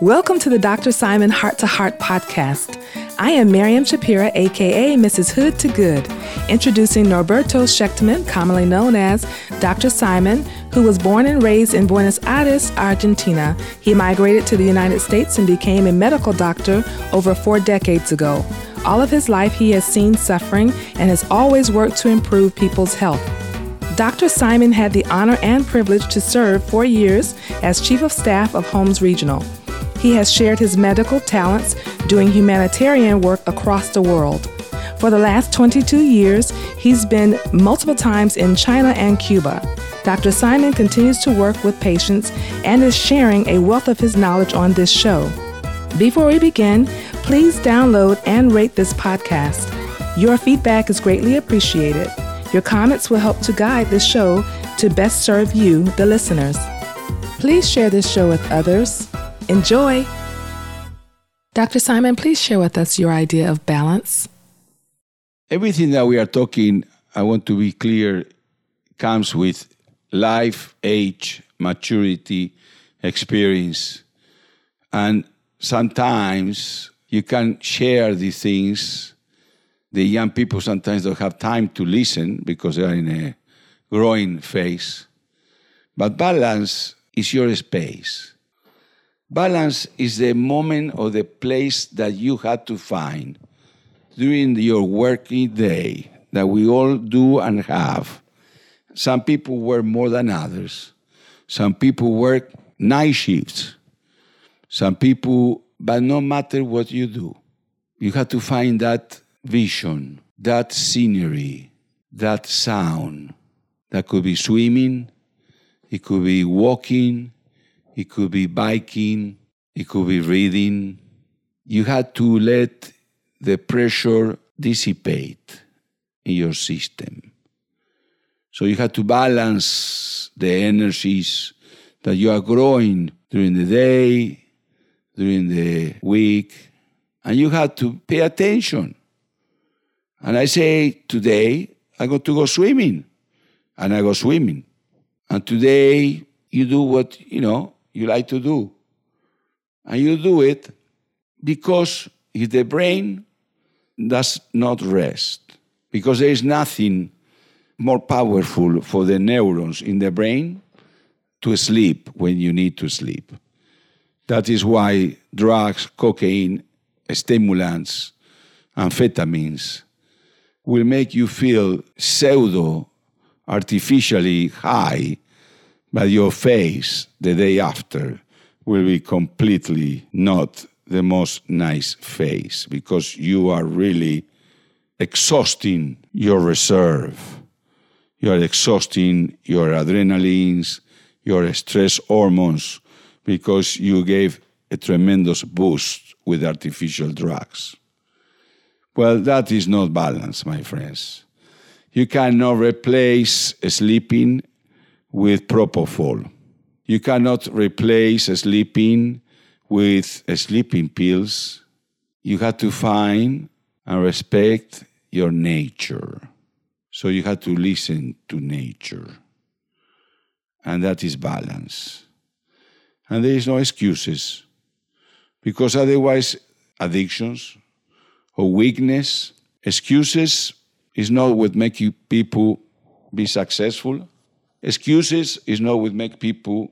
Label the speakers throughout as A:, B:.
A: Welcome to the Dr. Simon Heart to Heart podcast. I am Miriam Shapira, aka Mrs. Hood to Good, introducing Norberto Schechtman, commonly known as Dr. Simon, who was born and raised in Buenos Aires, Argentina. He migrated to the United States and became a medical doctor over four decades ago. All of his life, he has seen suffering and has always worked to improve people's health. Dr. Simon had the honor and privilege to serve four years as Chief of Staff of Holmes Regional. He has shared his medical talents doing humanitarian work across the world. For the last 22 years, he's been multiple times in China and Cuba. Dr. Simon continues to work with patients and is sharing a wealth of his knowledge on this show. Before we begin, please download and rate this podcast. Your feedback is greatly appreciated. Your comments will help to guide this show to best serve you, the listeners. Please share this show with others. Enjoy! Dr. Simon, please share with us your idea of balance.
B: Everything that we are talking, I want to be clear, comes with life, age, maturity, experience. And sometimes you can share these things. The young people sometimes don't have time to listen because they are in a growing phase. But balance is your space. Balance is the moment or the place that you had to find during your working day that we all do and have. Some people work more than others. Some people work night shifts. Some people, but no matter what you do, you have to find that vision, that scenery, that sound. That could be swimming, it could be walking, it could be biking, it could be reading. You had to let the pressure dissipate in your system. So you had to balance the energies that you are growing during the day, during the week, and you had to pay attention. And I say, today I got to go swimming, and I go swimming. And today you do what, you know, you like to do. And you do it because if the brain does not rest, because there is nothing more powerful for the neurons in the brain to sleep when you need to sleep. That is why drugs, cocaine, stimulants, amphetamines will make you feel pseudo artificially high, but your face the day after will be completely not the most nice face because you are really exhausting your reserve. You are exhausting your adrenalines, your stress hormones, because you gave a tremendous boost with artificial drugs. Well, that is not balance, my friends. You cannot replace sleeping with propofol. You cannot replace sleeping with sleeping pills. You have to find and respect your nature. So you have to listen to nature. And that is balance. And there is no excuses. Because otherwise, addictions or weakness, excuses is not what make you people be successful. Excuses is not what make people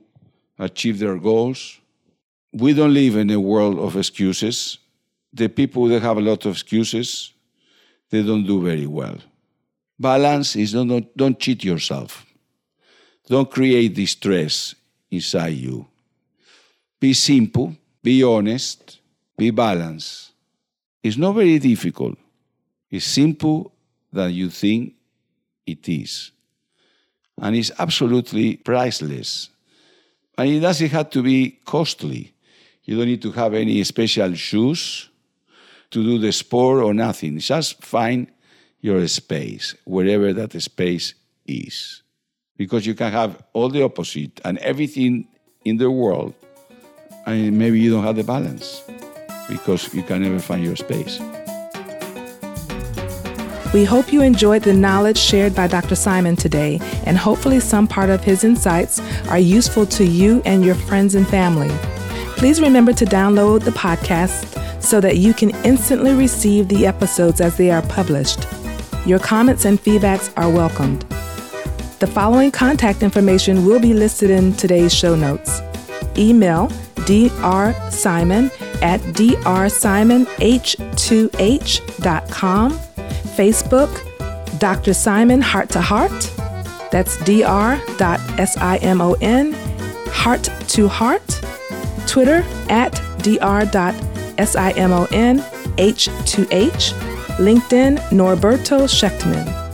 B: achieve their goals. We don't live in a world of excuses. The people that have a lot of excuses, they don't do very well. Balance is don't, don't, don't cheat yourself. Don't create distress inside you. Be simple, be honest, be balanced. It's not very difficult. It's simple than you think it is. And it's absolutely priceless. And it doesn't have to be costly. You don't need to have any special shoes to do the sport or nothing. Just find your space, wherever that space is. Because you can have all the opposite and everything in the world, and maybe you don't have the balance because you can never find your space.
A: We hope you enjoyed the knowledge shared by Dr. Simon today, and hopefully, some part of his insights are useful to you and your friends and family. Please remember to download the podcast so that you can instantly receive the episodes as they are published. Your comments and feedbacks are welcomed. The following contact information will be listed in today's show notes. Email drsimon at drsimonh2h.com. Facebook, Dr. Simon Heart to Heart. That's dr.simon, heart to heart. Twitter at dr.simonh2h. LinkedIn, Norberto Schechtman.